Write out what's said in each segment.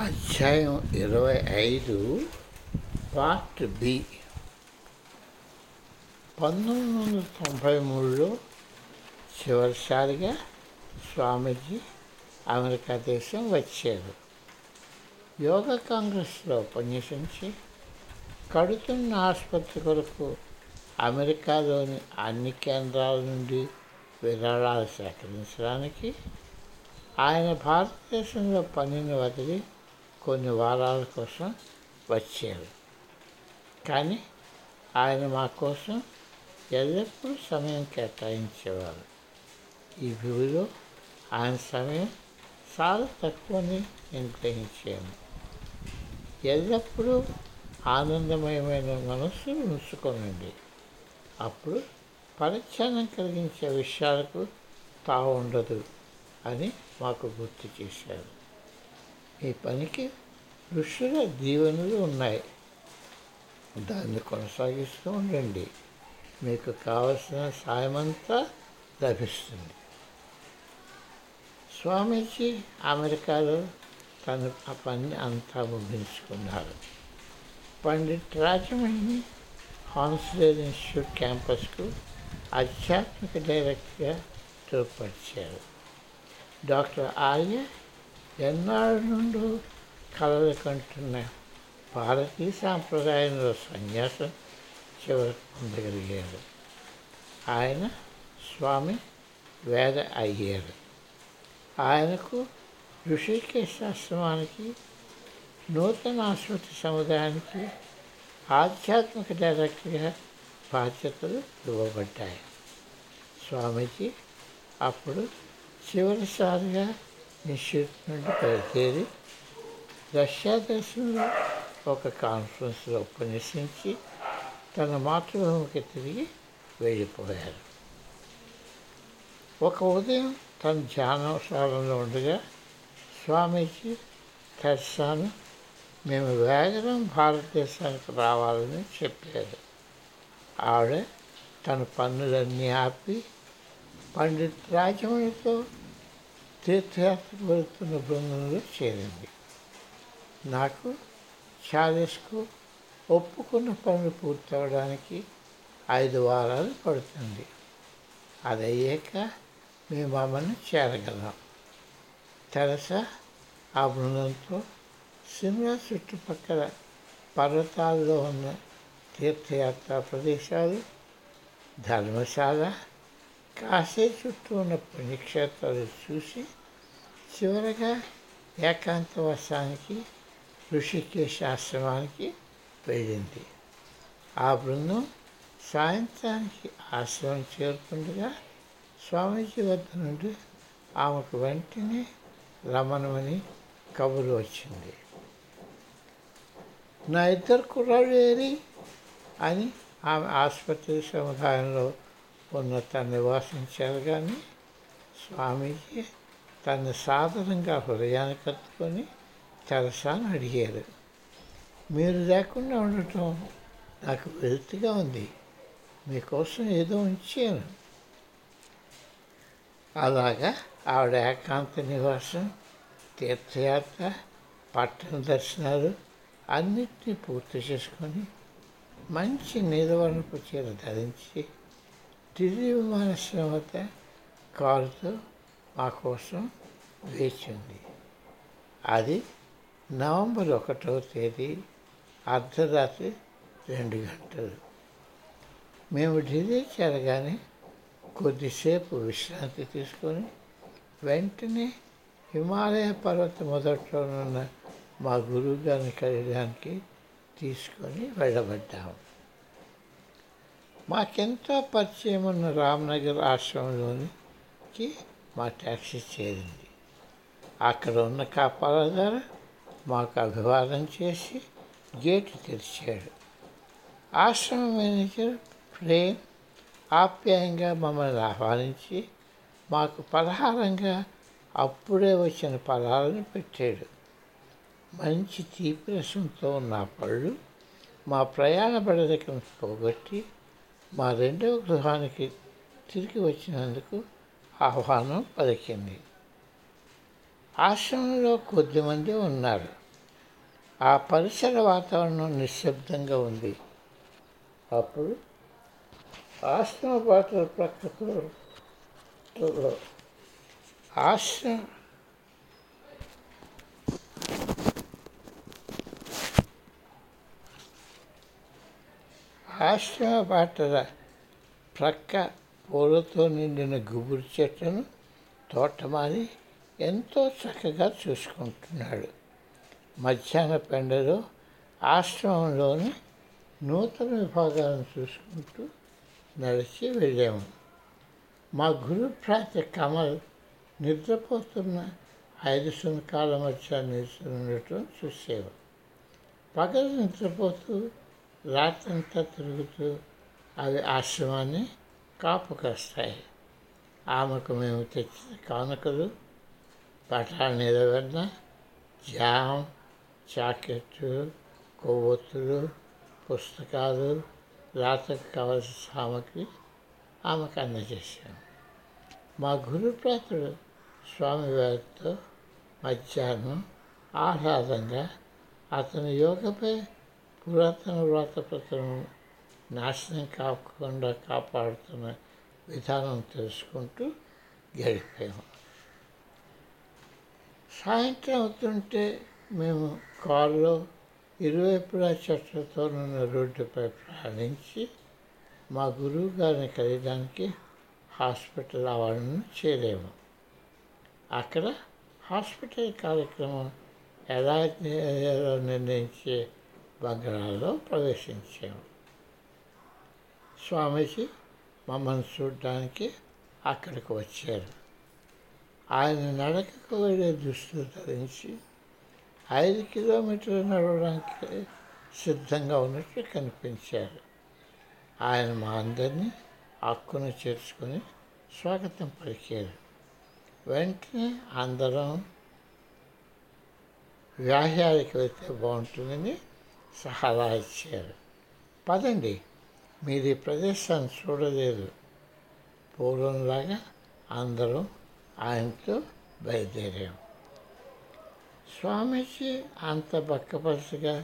అధ్యాయం ఇరవై ఐదు పార్ట్ బి. పంతొమ్మిది వందల తొంభై మూడులో చివరిసారిగా స్వామీజీ అమెరికా దేశం వచ్చారు. యోగా కాంగ్రెస్లో ఉపన్యసించి కడుతున్న ఆసుపత్రి కొరకు అమెరికాలోని అన్ని కేంద్రాల నుండి విరాళాలు సేకరించడానికి ఆయన భారతదేశంలో పనిని వదిలి కొన్ని వారాల కోసం వచ్చారు. కానీ ఆయన మా కోసం ఎల్లప్పుడూ సమయం కేటాయించేవారు. ఈ వ్యూలో ఆయన సమయం చాలా తక్కువని నేను గ్రహించాను. ఎల్లప్పుడూ ఆనందమయమైన మనస్సు ఉంచుకోనండి. అప్పుడు పరిచ్ఛానం కలిగించే విషయాలకు తావు ఉండదు అని మాకు గుర్తు చేశారు. ఈ పనికి ఋషుల దీవెనలు ఉన్నాయి. దాన్ని కొనసాగిస్తూ ఉండండి. మీకు కావలసిన సాయమంతా లభిస్తుంది. స్వామీజీ అమెరికాలో తన ఆ పని అంతా ముగించుకున్నారు. పండిట్ రాజమణి హాన్స్లేర్ ఇన్స్టిట్యూట్ క్యాంపస్కు ఆధ్యాత్మిక డైరెక్టర్గా తోడ్పరిచారు. డాక్టర్ ఆర్య ఎన్నాళ్ళ నుండి కలలు కంటున్న భారతీయ సాంప్రదాయంలో సన్యాసం చివరకు పొందగలిగారు ఆయన స్వామి వేద అయ్యారు. ఆయనకు ఋషికేశ్ ఆశ్రమానికి నూతన ఆశ్రుతి సముదాయానికి ఆధ్యాత్మిక డైరెక్టర్గా బాధ్యతలు ఇవ్వబడ్డాయి. స్వామీజీ అప్పుడు చివరిసారిగా ఇన్స్టిట్యూట్ నుండి బయలుదేరి రష్యా దేశంలో ఒక కాన్ఫరెన్స్లో ఉపన్యసించి తన మాతృభూమికి తిరిగి వెళ్ళిపోయారు. ఒక ఉదయం తన ధ్యానశాలలో ఉండగా స్వామీజీ తెరసాను మేము వేగరం భారతదేశానికి రావాలని చెప్పారు. ఆవిడ తన పన్నులన్నీ ఆపి పండిత్ రాజమణితో తీర్థయాత్రపడుతున్న బృందంలో చేరింది. నాకు చాలీస్కు ఒప్పుకున్న పనులు పూర్తవడానికి ఐదు వారాలు పడుతుంది. అది అయ్యాక మేము ఆమెను చేరగలం. తెరసా ఆ బృందంతో సిమ్లా చుట్టుపక్కల పర్వతాల్లో ఉన్న తీర్థయాత్ర ప్రదేశాలు ధర్మశాల కాశీ చుట్టూ ఉన్న పుణ్యక్షేత్రాలు చూసి చివరగా ఏకాంతవాసానికి ఋషికేశ ఆశ్రమానికి వెళ్ళింది ఆ బృందం సాయంత్రానికి ఆశ్రమం చేరుకుండగా స్వామీజీ వద్ద నుండి ఆమెకు వెంటనే రమణమని కబురు వచ్చింది నా ఇద్దరు కుర్రాళ్ళు ఏరి అని ఆమె ఆసుపత్రి సముదాయంలో ఉన్న తన నివాసం చేరగానే స్వామీజీ తను సాధారణంగా హృదయానికి కట్టుకొని తెరసాను అడిగారు. మీరు లేకుండా ఉండటం నాకు వెలుతుగా ఉంది. మీకోసం ఏదో ఉంచాను. అలాగా ఆవిడ ఏకాంత నివాసం తీర్థయాత్ర పట్టణ దర్శనాలు అన్నిటినీ పూర్తి చేసుకొని మంచి నీలవర్ణపు చీర ధరించి ఢిల్లీ విమానాశ్రయం వద్ద కారుతో మా కోసం వేచింది. అది నవంబర్ ఒకటవ తేదీ అర్ధరాత్రి రెండు గంటలు. మేము ఢిల్లీ చేరగానే కొద్దిసేపు విశ్రాంతి తీసుకొని వెంటనే హిమాలయ పర్వత మొదట్లోనున్న మా గురువుగారిని కలగడానికి తీసుకొని వెళ్ళబడ్డాము. మాకెంతో పరిచయం ఉన్న రామ్నగర్ ఆశ్రమంలోనికి మా ట్యాక్సీ చేరింది. అక్కడ ఉన్న కాపాలదారు మాకు అభివాదం చేసి గేటు తెరిచాడు. ఆశ్రమ మేనేజర్ ప్రేమ్ ఆప్యాయంగా మమ్మల్ని ఆహ్వానించి మాకు పలహారంగా అప్పుడే వచ్చిన ఫలాలను పెట్టాడు. మంచి తీపి రసంతో ఉన్న పళ్ళు మా ప్రయాణ బడలికను పోగొట్టి మా రెండవ గృహానికి తిరిగి వచ్చినందుకు ఆహ్వానం పలికింది. ఆశ్రమంలో కొద్దిమంది ఉన్నారు. ఆ పరిసర వాతావరణం నిశ్శబ్దంగా ఉంది. అప్పుడు ఆశ్రమ పాత్ర ప్రక్కతో ఆశ్రమ ఆశ్రమ పాటల ప్రక్క పూలతో నిండిన గుబురు చెట్లను తోటమాలి ఎంతో చక్కగా చూసుకుంటున్నాడు. మధ్యాహ్న పెండలో ఆశ్రమంలోని నూతన విభాగాలను చూసుకుంటూ నడిచి వెళ్ళాము మా గురుప్రాత కమల్ నిద్రపోతున్న ఐదు సునకాల మధ్య నిల్చుని ఉండటం చూసేవారు పగలు నిద్రపోతూ రాత్రంతా తిరుగుతూ అవి ఆశ్రమాన్ని కాపు కాస్తాయి ఆమెకు మేము తెచ్చిన కానుకలు పటాలు నిలబడిన జామ్ చాకెట్లు కొవ్వొత్తులు పుస్తకాలు రాత్రికి కావలసిన సామగ్రి ఆమెకు అందజేశాము మా గురుప్రాతుడు స్వామివారితో మధ్యాహ్నం ఆహ్లాదంగా అతని యోగపై పురాతన వ్రాతపత్రం నాశనం కాకుండా కాపాడుతున్న విధానం తెలుసుకుంటూ గడిపాము. సాయంత్రం అవుతుంటే మేము కారులో ఇరువైపులా చెట్లతో ఉన్న రోడ్డుపై ప్రయాణించి మా గురువు గారిని కలియడానికి హాస్పిటల్ ఆవరణను చేరాము. అక్కడ హాస్పిటల్ కార్యక్రమం ఎలా చేయాలో నిర్ణయించే బంగారాల్లో ప్రవేశించాము. స్వామీజీ మమ్మల్ని చూడడానికి అక్కడికి వచ్చారు. ఆయన నడకకు వెళ్ళే దుస్తులు ధరించి ఐదు కిలోమీటర్లు నడవడానికి సిద్ధంగా ఉన్నట్టు కనిపించారు. ఆయన మా అందరినీ హక్కును చేర్చుకొని స్వాగతం పలికారు. వెంటనే అందరం వ్యాహ్యాలకి వెళ్తే బాగుంటుందని సలహా ఇచ్చారు పదండి మీరు ఈ ప్రదేశాన్ని చూడలేదు పూర్వంలాగా అందరం ఆయనతో బయలుదేరాం స్వామీజీ అంత బక్కపరచగా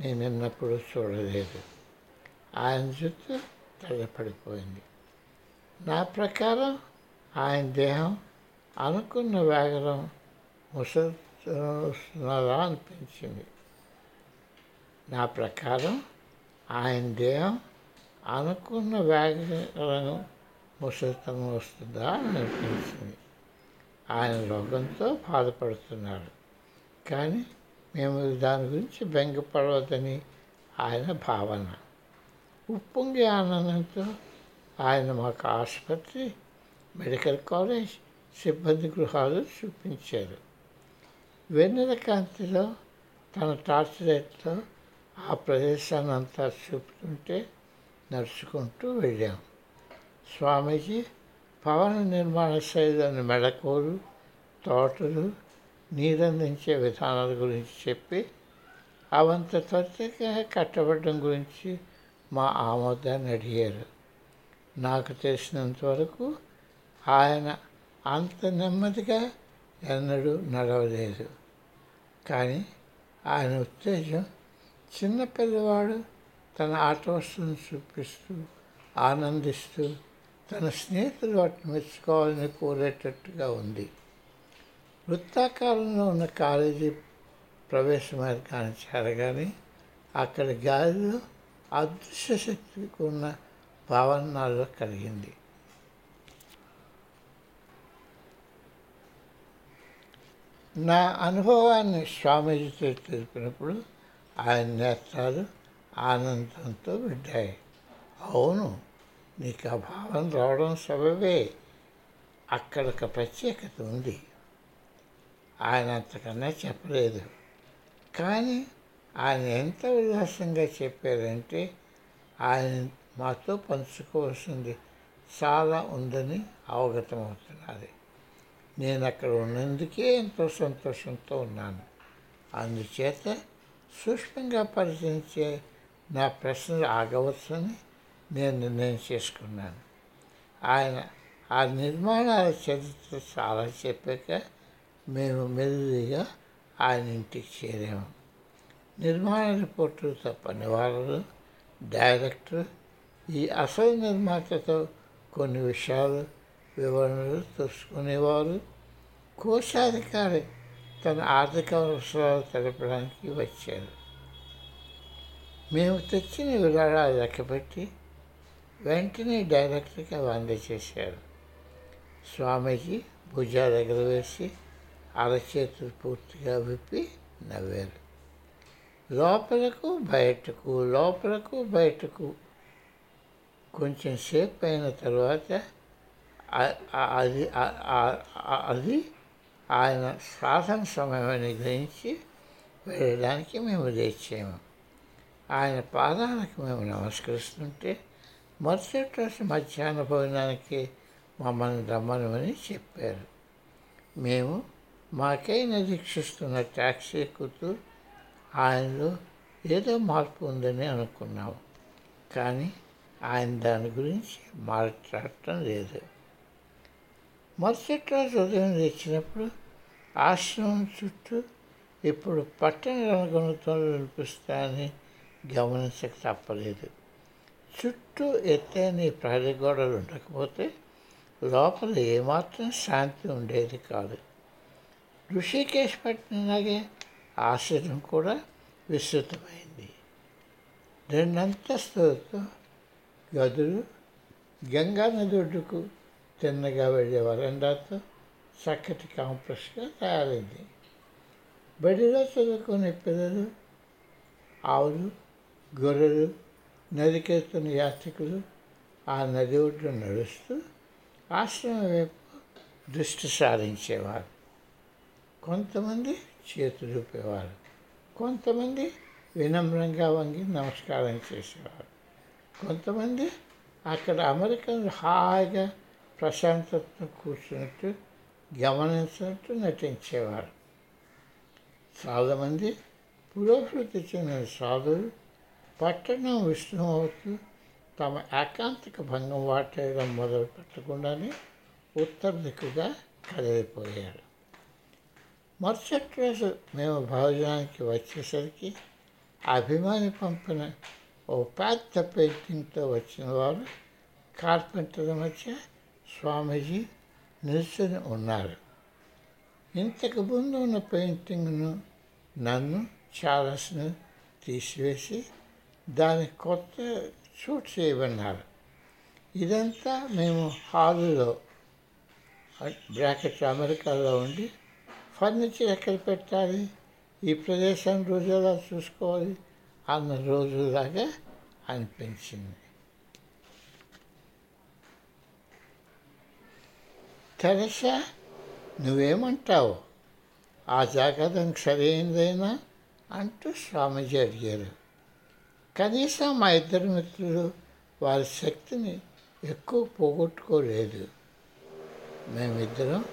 నేను ఎన్నప్పుడు చూడలేదు ఆయన జుట్టు తడపడిపోయింది నా ప్రకారం ఆయన దేహం అనుకున్న వేగరం ముసలుస్తున్నదా అనిపించింది నా ప్రకారం ఆయన దేహం అనుకున్న వేగరం ముసలితనం వస్తుందా అని అనిపించింది ఆయన రోగంతో బాధపడుతున్నారు. కానీ మేము దాని గురించి బెంగపడవద్దని ఆయన భావన. ఉప్పొంగి ఆనందంతో ఆయన మాకు ఆసుపత్రి మెడికల్ కాలేజ్ సిబ్బంది గృహాలు చూపించారు. వెన్నెల కాంతిలో తన టార్చ్ లైట్తో ఆ ప్రదేశాన్ని అంతా చూపుతుంటే నడుచుకుంటూ వెళ్ళాం. స్వామీజీ భవన నిర్మాణ శైలిని మెడకోలు తోటలు నీరందించే విధానాల గురించి చెప్పి అవంత త్వరితగా కట్టబడడం గురించి మా ఆమోదాన్ని అడిగారు. నాకు తెలిసినంత వరకు ఆయన అంత నెమ్మదిగా ఎన్నడూ నడవలేదు. కానీ ఆయన ఉత్తేజం చిన్న పిల్లవాడు తన ఆట వస్తువును చూపిస్తూ ఆనందిస్తూ తన స్నేహితులు వాటిని మెచ్చుకోవాలని కోరేటట్టుగా ఉంది. వృత్తాకారంలో ఉన్న కాలేజీ ప్రవేశ మార్గాన్ని చేరగానే అక్కడ గాలిలో అదృశ్య శక్తికి ఉన్న భావనాల్లో కలిగింది. నా అనుభవాన్ని స్వామీజీతో తెలిపినప్పుడు ఆయన నేత్రాలు ఆనందంతో విడ్డాయి. అవును నీకు ఆ భావం రావడం సబబే. అక్కడ ఒక ప్రత్యేకత ఉంది. ఆయన అంతకన్నా చెప్పలేదు. కానీ ఆయన ఎంత ఉల్లాసంగా చెప్పారంటే ఆయన మాతో పంచుకోవాల్సింది చాలా ఉందని అవగతమవుతున్నది. నేను అక్కడ ఉన్నందుకే ఎంతో సంతోషంతో ఉన్నాను. అందుచేత సూక్ష్మంగా పరిచయించే నా ప్రశ్నలు ఆగవచ్చని నేను నిర్ణయం చేసుకున్నాను. ఆయన ఆ నిర్మాణాల చరిత్ర చాలా చెప్పాక మేము మెల్లిగా ఆయన ఇంటికి చేరాము. నిర్మాణ రిపోర్టులతో పనివాళ్ళు డైరెక్టర్ ఈ అసలు నిర్మాతతో కొన్ని విషయాలు వివరణలు తెలుసుకునేవారు. కోశాధికారి తన ఆర్థిక అవసరాలు తెలపడానికి వచ్చారు. మేము తెచ్చిన వివరాలు లెక్కపెట్టి వెంటనే డైరెక్ట్గా వంద అందజేశారు స్వామీజీ భుజాలు ఎగరవేసి అరచేతులు పూర్తిగా విప్పి నవ్వారు. లోపలకు బయటకు లోపలకు బయటకు. కొంచెం సేపు అయిన తర్వాత అది అది ఆయన సాధన సమయమని గ్రహించి వెళ్ళడానికి మేము తెచ్చాము ఆయన పాదాలకు మేము నమస్కరిస్తుంటే మరుసటి రోజు మధ్యాహ్న భోజనానికి మమ్మల్ని రమ్మనమని చెప్పారు. మేము మాకై నిరీక్షిస్తున్న ట్యాక్సీ ఎక్కుతూ ఆయనలో ఏదో మార్పు ఉందని అనుకున్నాము. కానీ ఆయన దాని గురించి మాట్లాడటం లేదు. మరుసటి రోజు ఉదయం తెచ్చినప్పుడు ఆశ్రమం చుట్టూ ఇప్పుడు పట్టణ రణగొణితలు వినిపిస్తాయని గమనించక తప్పలేదు. చుట్టూ ఎత్తైన ఈ ప్రహరీ గోడలు ఉండకపోతే లోపల ఏమాత్రం శాంతి ఉండేది కాదు. ఋషికేశ్ పట్టినలాగే ఆశ్రయం కూడా విస్తృతమైంది. రెండంతస్తులతో గదులు గంగా నది ఒడ్డుకు తిన్నగా వెళ్ళే వరండాతో చక్కటి కాంప్లెక్స్గా తయారైంది. బడిలో చదువుకునే పిల్లలు ఆవులు గొర్రెలు నదికెళ్తున్న యాత్రికులు ఆ నది ఒడ్డు నడుస్తూ ఆశ్రమం వైపు దృష్టి సారించేవారు. కొంతమంది చేతులు ఊపేవారు. కొంతమంది వినమ్రంగా వంగి నమస్కారం చేసేవారు. కొంతమంది అక్కడ అమెరికన్ హాయిగా ప్రశాంతతను కూర్చున్నట్టు గమనించినట్టు నటించేవారు. చాలామంది పురోభివృద్ధి చెందిన సాధువులు పట్టణం విష్ణుమవుతూ తమ ఏకాంతక భంగం వాటేయడం మొదలు పెట్టకుండానే ఉత్తర దిక్కుగా కదిలిపోయారు. మరుసటి రోజు మేము భోజనానికి వచ్చేసరికి అభిమాని పంపిన ఓ పెద్ద పెయింటింగ్తో వచ్చిన వారు కార్పెంటర్ మధ్య స్వామీజీ నిల్చుని ఉన్నారు. ఇంతకు ముందు ఉన్న పెయింటింగ్ను నన్ను చాలస్ను తీసివేసి దాని కొత్త షూట్ చేయమన్నారు. ఇదంతా మేము హాలులో బ్రాకెట్ అమెరికాలో ఉండి ఫర్నిచర్ ఎక్కడ పెట్టాలి ఈ ప్రదేశం రోజు ఎలా చూసుకోవాలి అన్న రోజులాగా అనిపించింది. తెరసా నువ్వేమంటావు? ఆ జాగ్రత్త సరైనదేనా అంటూ స్వామీజీ అడిగారు. కనీసం మా ఇద్దరు మిత్రులు వారి శక్తిని ఎక్కువ పోగొట్టుకోలేదు. మేమిద్దరం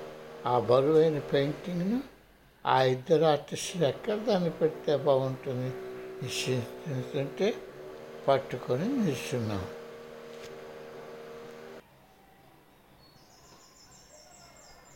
ఆ బరువైన పెయింటింగ్ను ఆ ఇద్దరు ఆర్టిస్టులు ఎక్కడ దాన్ని పెడితే బాగుంటుంది? నిశ్చయించుకుంటే పట్టుకొని నిల్చున్నాం.